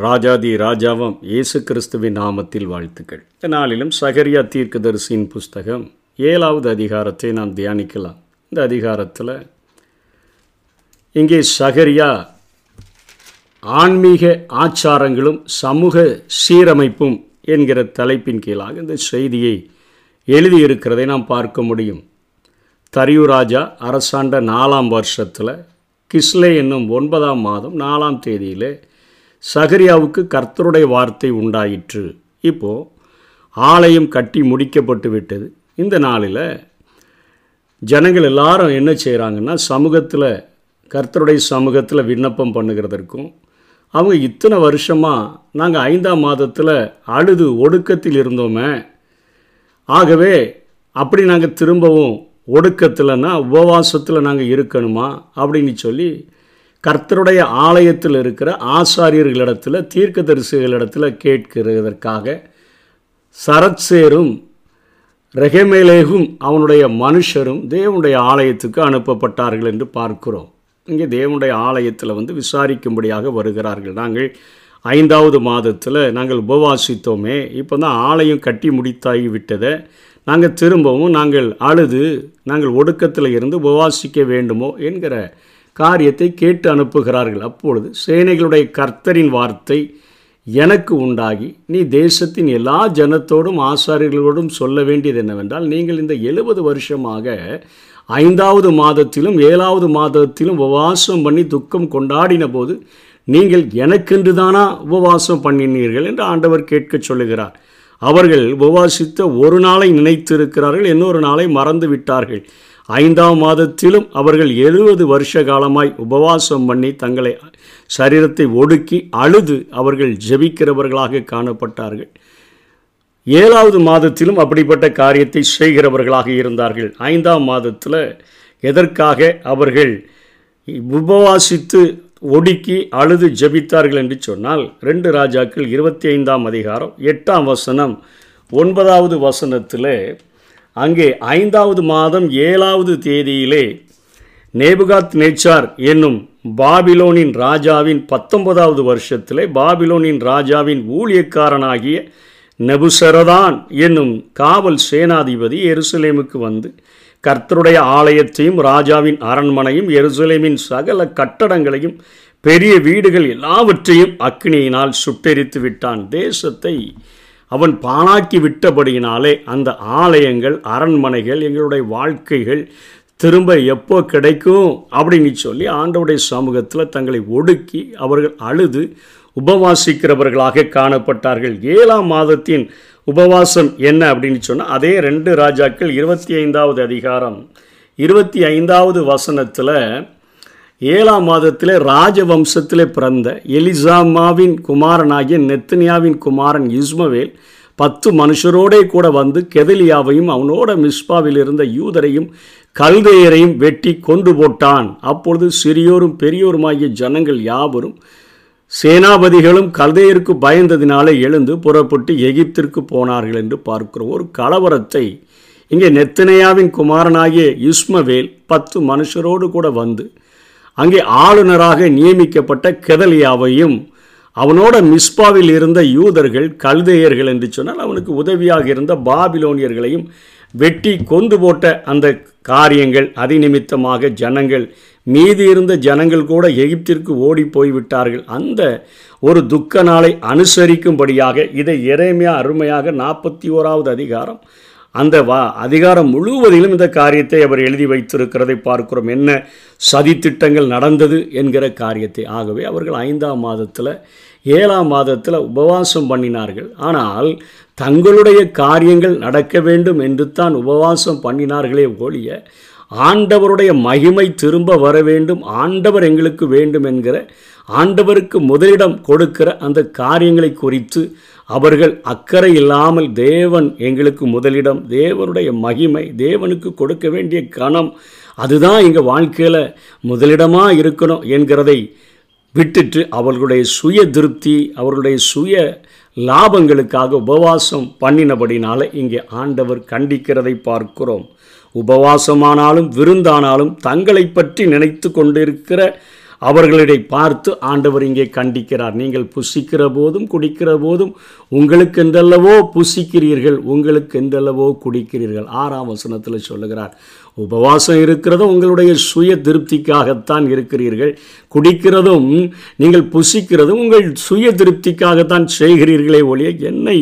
ராஜாதி ராஜாவம் இயேசு கிறிஸ்துவின் நாமத்தில் வாழ்த்துக்கள். இந்த நாளிலும் சகரியா தீர்க்கதரிசியின் புஸ்தகம் ஏழாவது அதிகாரத்தை நாம் தியானிக்கலாம். இந்த அதிகாரத்தில் இங்கே சகரியா ஆன்மீக ஆச்சாரங்களும் சமூக சீரமைப்பும் என்கிற தலைப்பின் கீழாக இந்த செய்தியை எழுதியிருக்கிறதை நாம் பார்க்க முடியும். தரியு ராஜா அரசாண்ட நாலாம் வருஷத்தில் கிஸ்லே என்னும் ஒன்பதாம் மாதம் நாலாம் தேதியிலே சகரியாவுக்கு கர்த்தருடைய வார்த்தை உண்டாயிற்று. இப்போது ஆலயம் கட்டி முடிக்கப்பட்டு விட்டது. இந்த நாளில் ஜனங்கள் எல்லாரும் என்ன செய்கிறாங்கன்னா சமூகத்தில் கர்த்தருடைய சமூகத்தில் விண்ணப்பம் பண்ணுகிறதற்கும் அவங்க இத்தனை வருஷமாக நாங்கள் ஐந்தாம் மாதத்தில் அழுது ஒடுக்கத்தில் இருந்தோமே. ஆகவே அப்படி நாங்கள் திரும்பவும் ஒடுக்கத்தில்னா உபவாசத்தில் நாங்கள் இருக்கணுமா? அப்படின்னு சொல்லி கர்த்தருடைய ஆலயத்தில் இருக்கிற ஆசாரியர்களிடத்தில் தீர்க்கதரிசிகளிடத்தில் கேட்கிறதற்காக சரத்சேரும் ரெகமேலேகும் அவனுடைய மனுஷரும் தேவனுடைய ஆலயத்துக்கு அனுப்பப்பட்டார்கள் என்று பார்க்கிறோம். இங்கே தேவனுடைய ஆலயத்தில் வந்து விசாரிக்கும்படியாக வருகிறார்கள். நாங்கள் ஐந்தாவது மாதத்தில் நாங்கள் உபவாசித்தோமே இப்போ தான் ஆலயம் கட்டி முடித்தாகி விட்டதை நாங்கள் திரும்பவும் நாங்கள் அழுது நாங்கள் ஒடுக்கத்தில் இருந்து உபவாசிக்க வேண்டுமோ என்கிற காரியத்தை கேட்டு அனுப்புகிறார்கள். அப்பொழுது சேனைகளுடைய கர்த்தரின் வார்த்தை எனக்கு உண்டாகி நீ தேசத்தின் எல்லா ஜனத்தோடும் ஆசாரியர்களோடும் சொல்ல வேண்டியது என்னவென்றால் நீங்கள் இந்த எழுபது வருஷமாக ஐந்தாவது மாதத்திலும் ஏழாவது மாதத்திலும் உபவாசம் பண்ணி துக்கம் கொண்டாடின போது நீங்கள் எனக்கென்று தானா உபவாசம் பண்ணினீர்கள் என்று ஆண்டவர் கேட்க சொல்லுகிறார். அவர்கள் உபவாசித்த ஒரு நாளை நினைத்திருக்கிறார்கள் இன்னொரு நாளை மறந்து விட்டார்கள் ஐந்தாம் மாதத்திலும் அவர்கள் எழுபது வருஷ காலமாய் உபவாசம் பண்ணி தங்களை சரீரத்தை ஒடுக்கி அழுது அவர்கள் ஜெபிக்கிறவர்களாக காணப்பட்டார்கள். ஏழாவது மாதத்திலும் அப்படிப்பட்ட காரியத்தை செய்கிறவர்களாக இருந்தார்கள். ஐந்தாம் மாதத்தில் எதற்காக அவர்கள் உபவாசித்து ஒடுக்கி அழுது ஜபித்தார்கள் என்று சொன்னால் ரெண்டு ராஜாக்கள் இருபத்தி ஐந்தாம் அதிகாரம் எட்டாம் வசனம் ஒன்பதாவது வசனத்தில் அங்கே ஐந்தாவது மாதம் ஏழாவது தேதியிலே நேபுகாத் நேச்சார் என்னும் பாபிலோனின் ராஜாவின் பத்தொன்பதாவது வருஷத்திலே பாபிலோனின் ராஜாவின் ஊழியக்காரனாகிய நெபுசரதான் என்னும் காவல் சேனாதிபதி எருசலேமுக்கு வந்து கர்த்தருடைய ஆலயத்தையும் ராஜாவின் அரண்மனையும் எருசலேமின் சகல கட்டடங்களையும் பெரிய வீடுகள் எல்லாவற்றையும் அக்னியினால் சுட்டெரித்து விட்டான். தேசத்தை அவன் பாழாக்கி விட்டபடியினாலே அந்த ஆலயங்கள் அரண்மனைகள் எங்களுடைய வாழ்க்கைகள் திரும்ப எப்போ கிடைக்கும் அப்படின்னு சொல்லி ஆண்டவுடைய சமூகத்தில் தங்களை ஒடுக்கி அவர்கள் அழுது உபவாசிக்கிறவர்களாக காணப்பட்டார்கள். ஏழாம் மாதத்தின் உபவாசம் என்ன அப்படின்னு சொன்னால் அதே ரெண்டு ராஜாக்கள் இருபத்தி ஐந்தாவது அதிகாரம் இருபத்தி ஐந்தாவது வசனத்தில் ஏழாம் மாதத்தில் ராஜவம்சத்தில் பிறந்த எலிசாமாவின் குமாரனாகிய நெத்தனியாவின் குமாரன் இஸ்மவேல் பத்து மனுஷரோடே கூட வந்து கெதலியாவையும் அவனோட மிஸ்பாவில் இருந்த யூதரையும் கல்தையரையும் வெட்டி கொண்டு போட்டான். அப்பொழுது சிறியோரும் பெரியோருமாகிய ஜனங்கள் யாவரும் சேனாபதிகளும் கல்தையருக்கு பயந்ததினாலே எழுந்து புறப்பட்டு எகிப்திற்கு போனார்கள் என்று பார்க்கிறோம். ஒரு கலவரத்தை. இங்கே நெத்தனையாவின் குமாரனாகிய இஸ்மவேல் பத்து மனுஷரோடு கூட வந்து அங்கே ஆளுநராக நியமிக்கப்பட்ட கெதலியாவையும் அவனோட மிஸ்பாவில் இருந்த யூதர்கள் கல்தையர்கள் என்று சொன்னால் அவனுக்கு உதவியாக இருந்த பாபிலோனியர்களையும் வெட்டி கொண்டு போட்ட அந்த காரியங்கள் அதி நிமித்தமாக ஜனங்கள் மீதி இருந்த ஜனங்கள் கூட எகிப்திற்கு ஓடி போய்விட்டார்கள். அந்த ஒரு துக்க நாளை அனுசரிக்கும்படியாக இதை இறைமையாக அருமையாக நாற்பத்தி ஓராவது அதிகாரம் அந்த வா அதிகாரம் முழுவதிலும் இந்த காரியத்தை அவர் எழுதி வைத்திருக்கிறதை பார்க்கிறோம். என்ன? சதித்திட்டங்கள் நடந்தது என்கிற காரியத்தை. ஆகவே அவர்கள் ஐந்தாம் மாதத்தில் ஏழாம் மாதத்தில் உபவாசம் பண்ணினார்கள். ஆனால் தங்களுடைய காரியங்கள் நடக்க வேண்டும் என்று தான் உபவாசம் பண்ணினார்களே ஒழிய ஆண்டவருடைய மகிமை திரும்ப வர வேண்டும் ஆண்டவர் எங்களுக்கு வேண்டும் என்கிற ஆண்டவருக்கு முதலிடம் கொடுக்கிற அந்த காரியங்களை குறித்து அவர்கள் அக்கறை இல்லாமல் தேவன் எங்களுக்கு முதலிடம் தேவனுடைய மகிமை தேவனுக்கு கொடுக்க வேண்டிய கணம் அதுதான் எங்கள் வாழ்க்கையில் முதலிடமாக இருக்கணும் என்கிறதை விட்டுட்டு அவர்களுடைய சுய திருப்தி அவர்களுடைய சுய லாபங்களுக்காக உபவாசம் பண்ணினபடினால இங்கே ஆண்டவர் கண்டிக்கிறதை பார்க்கிறோம். உபவாசமானாலும் விருந்தானாலும் தங்களை பற்றி நினைத்து கொண்டிருக்கிற அவர்களை பார்த்து ஆண்டவர் இங்கே கண்டிக்கிறார். நீங்கள் புசிக்கிற போதும் குடிக்கிற போதும் உங்களுக்கு எந்தளவோ புசிக்கிறீர்கள் உங்களுக்கு எந்தளவோ குடிக்கிறீர்கள். ஆறாம் வசனத்தில் சொல்லுகிறார். உபவாசம் இருக்கிறதும் உங்களுடைய சுய திருப்திக்காகத்தான் இருக்கிறீர்கள். குடிக்கிறதும் நீங்கள் புசிக்கிறதும் உங்கள் சுய திருப்திக்காகத்தான் செய்கிறீர்களே ஒழிய என்னை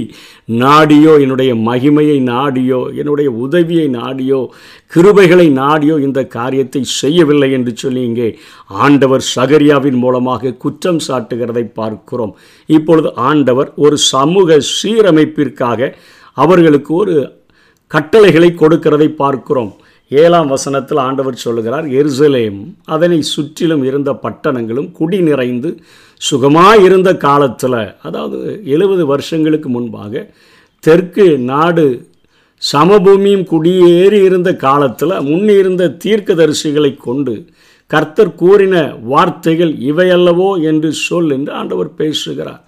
நாடியோ என்னுடைய மகிமையை நாடியோ என்னுடைய உதவியை நாடியோ கிருபைகளை நாடியோ இந்த காரியத்தை செய்யவில்லை என்று சொல்லி இங்கே ஆண்டவர் சகரியாவின் மூலமாக குற்றம் சாட்டுகிறதை பார்க்கிறோம். இப்பொழுது ஆண்டவர் ஒரு சமூக சீரமைப்பிற்காக அவர்களுக்கு ஒரு கட்டளைகளை கொடுக்கிறதை பார்க்கிறோம். ஏழாம் வசனத்தில் ஆண்டவர் சொல்லுகிறார் எருசலேம் அதனை சுற்றிலும் இருந்த பட்டணங்களும் குடி நிறைந்து சுகமாக இருந்த காலத்தில் அதாவது எழுபது வருஷங்களுக்கு முன்பாக தெற்கு நாடு சமபூமியும் குடியேறி இருந்த காலத்தில் முன்னிருந்த தீர்க்கதரிசிகளை கொண்டு கர்த்தர் கூறின வார்த்தைகள் இவையல்லவோ? என்று சொல் என்று ஆண்டவர் பேசுகிறார்.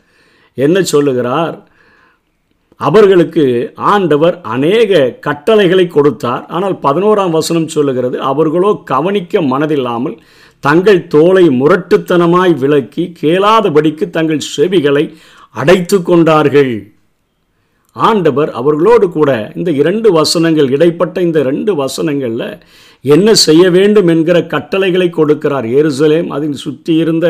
என்ன சொல்லுகிறார்? அவர்களுக்கு ஆண்டவர் அநேக கட்டளைகளை கொடுத்தார். ஆனால் பதினோராம் வசனம் சொல்லுகிறது அவர்களோ கவனிக்க மனதில்லாமல் தங்கள் தோலை முரட்டுத்தனமாய் விலக்கி கேளாதபடிக்கு தங்கள் செவிகளை அடைத்து கொண்டார்கள். ஆண்டவர் அவர்களோடு கூட இந்த இரண்டு வசனங்கள் இடைப்பட்ட இந்த ரெண்டு வசனங்களில் என்ன செய்ய வேண்டும் என்கிற கட்டளைகளை கொடுக்கிறார். எருசலேம் அதில் சுற்றி இருந்த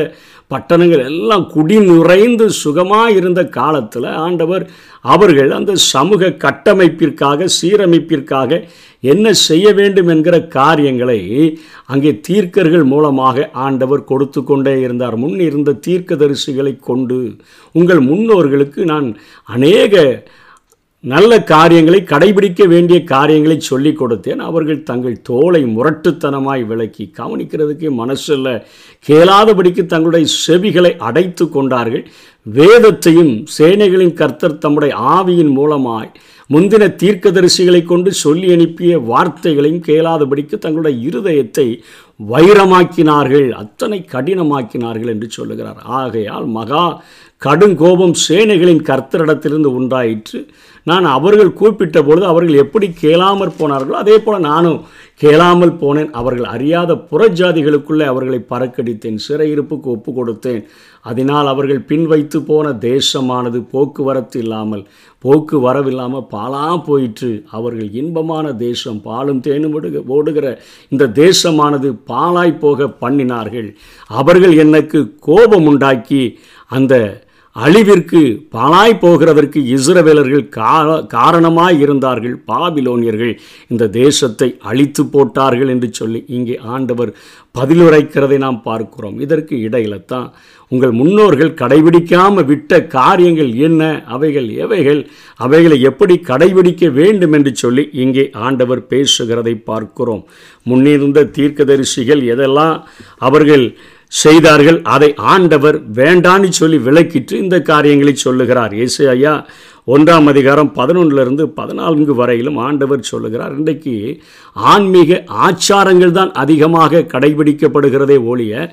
பட்டணங்கள் எல்லாம் குடி நுழைந்து சுகமாக இருந்த காலத்தில் ஆண்டவர் அவர்கள் அந்த சமூக கட்டமைப்பிற்காக சீரமைப்பிற்காக என்ன செய்ய வேண்டும் என்கிற காரியங்களை அங்கே தீர்க்கர்கள் மூலமாக ஆண்டவர் கொடுத்து கொண்டே இருந்தார். முன் இருந்த தீர்க்கதரிசிகளை கொண்டு உங்கள் முன்னோர்களுக்கு நான் அநேக நல்ல காரியங்களை கடைபிடிக்க வேண்டிய காரியங்களை சொல்லிக் கொடுத்தேன். அவர்கள் தங்கள் தோலை முரட்டுத்தனமாய் விளக்கி கவனிக்கிறதுக்கு மனசில் கேளாதபடிக்கு தங்களுடைய செவிகளை அடைத்து கொண்டார்கள். வேதத்தையும் சேனைகளின் கர்த்தர் தம்முடைய ஆவியின் மூலமாய் முந்தின தீர்க்கதரிசிகளை கொண்டு சொல்லி அனுப்பிய வார்த்தைகளையும் கேளாதபடிக்கு தங்களுடைய இருதயத்தை வைரமாக்கினார்கள். அத்தனை கடினமாக்கினார்கள் என்று சொல்லுகிறார். ஆகையால் மகா கடுங்கோபம் சேனைகளின் கர்த்தரிடத்திலிருந்து உண்டாயிற்று. நான் அவர்கள் கூப்பிட்ட பொழுது அவர்கள் எப்படி கேளாமற் போனார்களோ அதே போல் நானும் கேளாமல் போனேன். அவர்கள் அறியாத புறஜாதிகளுக்குள்ளே அவர்களை பறக்கடித்தேன். சிறையிருப்புக்கு ஒப்பு கொடுத்தேன் அதனால் அவர்கள் பின் வைத்து போன தேசமானது போக்குவரத்து இல்லாமல் போக்கு வரவில்லாமல் பாலா போயிற்று. அவர்கள் இன்பமான தேசம் பாலும் தேனும் ஓடுகிற இந்த தேசமானது பாலாய் போக பண்ணினார்கள். அவர்கள் எனக்கு கோபம் உண்டாக்கி அந்த அழிவிற்கு பாழாய் போகிறதற்கு இஸ்ரவேலர்கள் காரணமாய் இருந்தார்கள். பாபிலோனியர்கள் இந்த தேசத்தை அழித்து போட்டார்கள் என்று சொல்லி இங்கே ஆண்டவர் பதிலுரைக்கிறதை நாம் பார்க்கிறோம். இதற்கு இடையில தான் உங்கள் முன்னோர்கள் கடைபிடிக்காமல் விட்ட காரியங்கள் என்ன? அவைகள் எவைகள்? அவைகளை எப்படி கடைபிடிக்க வேண்டும் என்று சொல்லி இங்கே ஆண்டவர் பேசுகிறதை பார்க்கிறோம். முன்னிருந்த தீர்க்கதரிசிகள் எதெல்லாம் அவர்கள் செய்தார்கள். அதை ஆண்டவர் வேண்டான்னு சொல்லி விளக்கிட்டு இந்த காரியங்களை சொல்லுகிறார். இயேசு ஐயா ஒன்றாம் அதிகாரம் பதினொன்றிலிருந்து பதினான்கு வரையிலும் ஆண்டவர் சொல்லுகிறார் இன்றைக்கு ஆன்மீக ஆச்சாரங்கள் தான் அதிகமாக கடைபிடிக்கப்படுகிறதே ஒழிய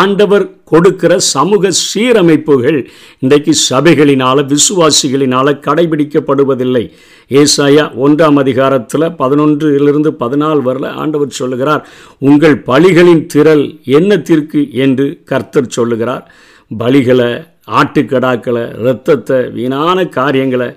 ஆண்டவர் கொடுக்கிற சமூக சீரமைப்புகள் இன்றைக்கு சபைகளினால் விசுவாசிகளினால் கடைபிடிக்கப்படுவதில்லை. ஏசாயா ஒன்றாம் அதிகாரத்தில் பதினொன்றிலிருந்து பதினாலு வரல ஆண்டவர் சொல்லுகிறார் உங்கள் பலிகளின் திரள் என்னத்திற்கு? என்று கர்த்தர் சொல்லுகிறார். பலிகளை ஆட்டுக்கடாக்களை இரத்தத்தை வீணான காரியங்களை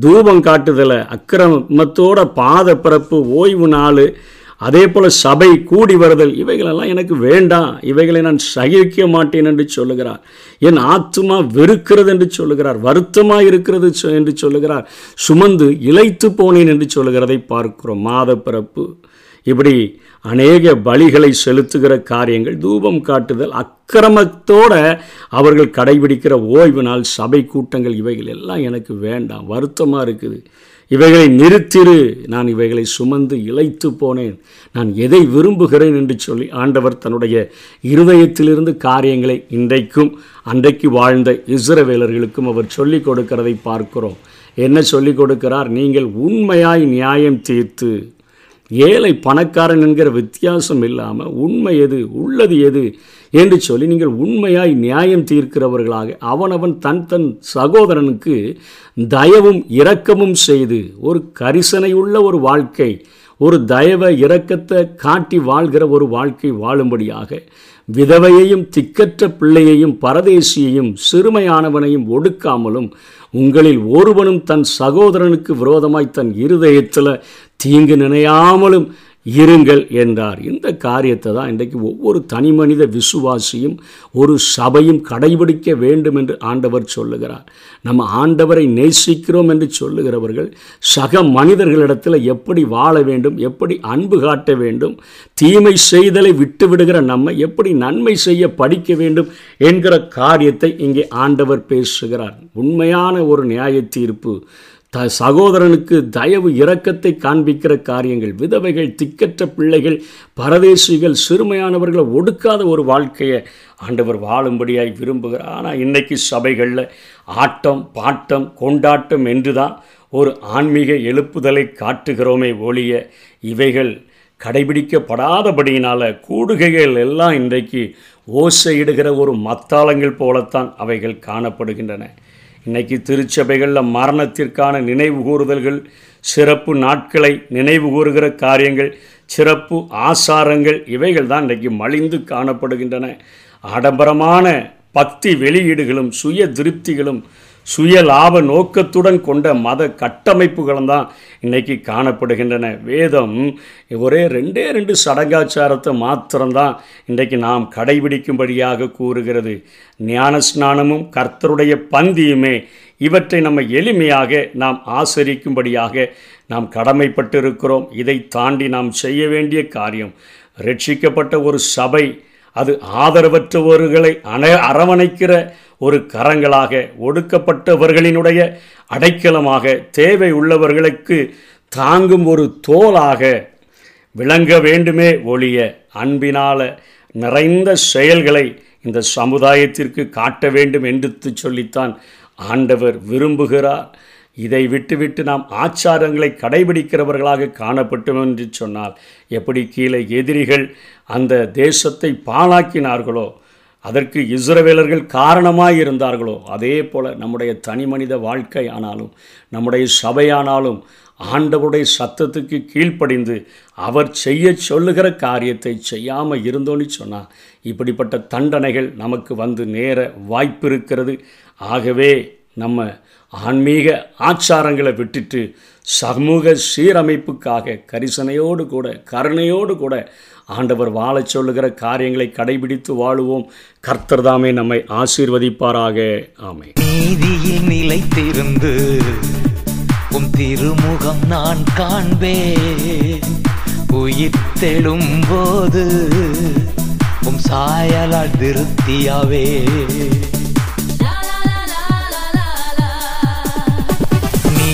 தூபம் காட்டுதலை அக்கிரமத்தோட பாத பிறப்பு ஓய்வு நாள் அதே போல் சபை கூடி வருதல் இவைகளெல்லாம் எனக்கு வேண்டாம். இவைகளை நான் சகிக்க மாட்டேன் என்று சொல்லுகிறார். என் ஆத்மா வெறுக்கிறது என்று சொல்லுகிறார். வருத்தமாக இருக்கிறது என்று சொல்லுகிறார். சுமந்து இழைத்து போனேன் என்று சொல்லுகிறதை பார்க்கிறோம். மாத பிறப்பு இப்படி அநேக பலிகளை செலுத்துகிற காரியங்கள் தூபம் காட்டுதல் அக்கிரமத்தோட அவர்கள் கடைபிடிக்கிற ஓய்வு நாள் சபை கூட்டங்கள் இவைகள் எல்லாம் எனக்கு வேண்டாம் வருத்தமாக இருக்குது. இவைகளை நிறுத்திரு நான் இவைகளை சுமந்து இழைத்து போனேன். நான் எதை விரும்புகிறேன் என்று சொல்லி ஆண்டவர் தன்னுடைய இருதயத்திலிருந்து காரியங்களை இன்றைக்கும் அன்றைக்கு வாழ்ந்த இஸ்ரவேலர்களுக்கும் அவர் சொல்லிக் கொடுக்கிறதை பார்க்கிறோம். என்ன சொல்லிக் கொடுக்கிறார்? நீங்கள் உண்மையாய் நியாயம் தீர்த்து ஏழை பணக்காரன் என்கிற வித்தியாசம் இல்லாமல் உண்மை எது உள்ளது எது என்று சொல்லி நீங்கள் உண்மையாய் நியாயம் தீர்க்கிறவர்களாக அவனவன் தன் தன் சகோதரனுக்கு தயவும் இரக்கமும் செய்து ஒரு கரிசனையுள்ள ஒரு வாழ்க்கை ஒரு தயவ இரக்கத்தை காட்டி வாழ்கிற ஒரு வாழ்க்கை வாழும்படியாக விதவையையும் திக்கற்ற பிள்ளையையும் பரதேசியையும் சிறுமையானவனையும் ஒடுக்காமலும் உங்களில் ஒருவனும் தன் சகோதரனுக்கு விரோதமாய் தன் இருதயத்தில் தீங்கு நினையாமலும் இருங்கள் என்றார். இந்த காரியத்தை தான் இன்றைக்கு ஒவ்வொரு தனி மனித விசுவாசியும் ஒரு சபையும் கடைபிடிக்க வேண்டும் என்று ஆண்டவர் சொல்லுகிறார். நம்ம ஆண்டவரை நேசிக்கிறோம் என்று சொல்லுகிறவர்கள் சக மனிதர்களிடத்தில் எப்படி வாழ வேண்டும் எப்படி அன்பு காட்ட வேண்டும் தீமை செய்தலை விட்டுவிடுகிற நம்ம எப்படி நன்மை செய்ய படிக்க வேண்டும் என்கிற காரியத்தை இங்கே ஆண்டவர் பேசுகிறார். உண்மையான ஒரு நியாய தீர்ப்பு த சகோதரனுக்கு தயவு இரக்கத்தை காண்பிக்கிற காரியங்கள் விதவைகள் திக்கற்ற பிள்ளைகள் பரதேசிகள் சிறுமையானவர்களை ஒடுக்காத ஒரு வாழ்க்கையை ஆண்டவர் வாழும்படியாய் விரும்புகிறார். ஆனால் இன்றைக்கி சபைகளில் ஆட்டம் பாட்டம் கொண்டாட்டம் என்று தான் ஒரு ஆன்மீக எழுப்புதலை காட்டுகிறோமே ஒழிய இவைகள் கடைபிடிக்கப்படாதபடியினால் கூடுகைகள் எல்லாம் இன்றைக்கு ஓசையிடுகிற ஒரு மத்தாளங்கள் போலத்தான் அவைகள் காணப்படுகின்றன. இன்னைக்கு திருச்சபைகளில் மரணத்திற்கான நினைவு கூறுதல்கள் சிறப்பு நாட்களை நினைவு கூறுகிற காரியங்கள் சிறப்பு ஆசாரங்கள் இவைகள் தான் இன்றைக்கு மலிந்து காணப்படுகின்றன. ஆடம்பரமான பக்தி வெளியீடுகளும் சுய திருப்திகளும் சுய லாப நோக்கத்துடன் கொண்ட மத கட்டமைப்புகளும் தான் இன்றைக்கி காணப்படுகின்றன. வேதம் ஒரே ரெண்டே ரெண்டு சடங்காச்சாரத்தை மாத்திரம்தான் இன்றைக்கு நாம் கடைபிடிக்கும்படியாக கூறுகிறது. ஞான ஸ்நானமும் கர்த்தருடைய பந்தியுமே இவற்றை நம்ம எளிமையாக நாம் ஆசரிக்கும்படியாக நாம் கடமைப்பட்டிருக்கிறோம். இதை தாண்டி நாம் செய்ய வேண்டிய காரியம் ரட்சிக்கப்பட்ட ஒரு சபை அது ஆதரவற்றவர்களை அண அரவணைக்கிற ஒரு கரங்களாக ஒடுக்கப்பட்டவர்களினுடைய அடைக்கலமாக தேவை உள்ளவர்களுக்கு தாங்கும் ஒரு தோலாக விளங்க வேண்டுமே ஒழிய அன்பினால நிறைந்த செயல்களை இந்த சமுதாயத்திற்கு காட்ட வேண்டும் என்று சொல்லித்தான் ஆண்டவர் விரும்புகிறார். இதை விட்டுவிட்டு நாம் ஆச்சாரங்களை கடைபிடிக்கிறவர்களாக காணப்பட்டோம் என்று சொன்னால் எப்படி கீழே எதிரிகள் அந்த தேசத்தை பாழாக்கினார்களோ அதற்கு இஸ்ரவேலர்கள் காரணமாக இருந்தார்களோ அதே போல் நம்முடைய தனி மனித வாழ்க்கை ஆனாலும் நம்முடைய சபையானாலும் ஆண்டவருடைய சத்தத்துக்கு கீழ்ப்படிந்து அவர் செய்ய சொல்லுகிற காரியத்தை செய்யாமல் இருந்தோன்னு சொன்னால் இப்படிப்பட்ட தண்டனைகள் நமக்கு வந்து நேர வாய்ப்பு இருக்கிறது ஆகவே நம்ம ஆன்மீக ஆச்சாரங்களை விட்டுட்டு சமூக சீரமைப்புக்காக கரிசனையோடு கூட கருணையோடு கூட ஆண்டவர் வாழச் சொல்லுகிற காரியங்களை கடைபிடித்து வாழுவோம். கர்த்தர் தாமே நம்மை ஆசீர்வதிப்பாராக. ஆமை நீதியில் நிலைத்திருந்து உம் திருமுகம் நான் காண்பேன். உயிர் தெழும் போது உம் சாயலால் திருப்தியாவே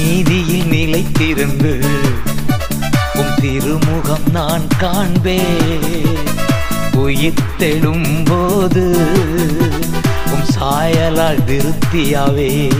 நீதியில் நிலைத்திருந்து உம் திருமுகம் நான் காண்பேன். உயிர் போது உம் சாயலால் திருப்தியாவே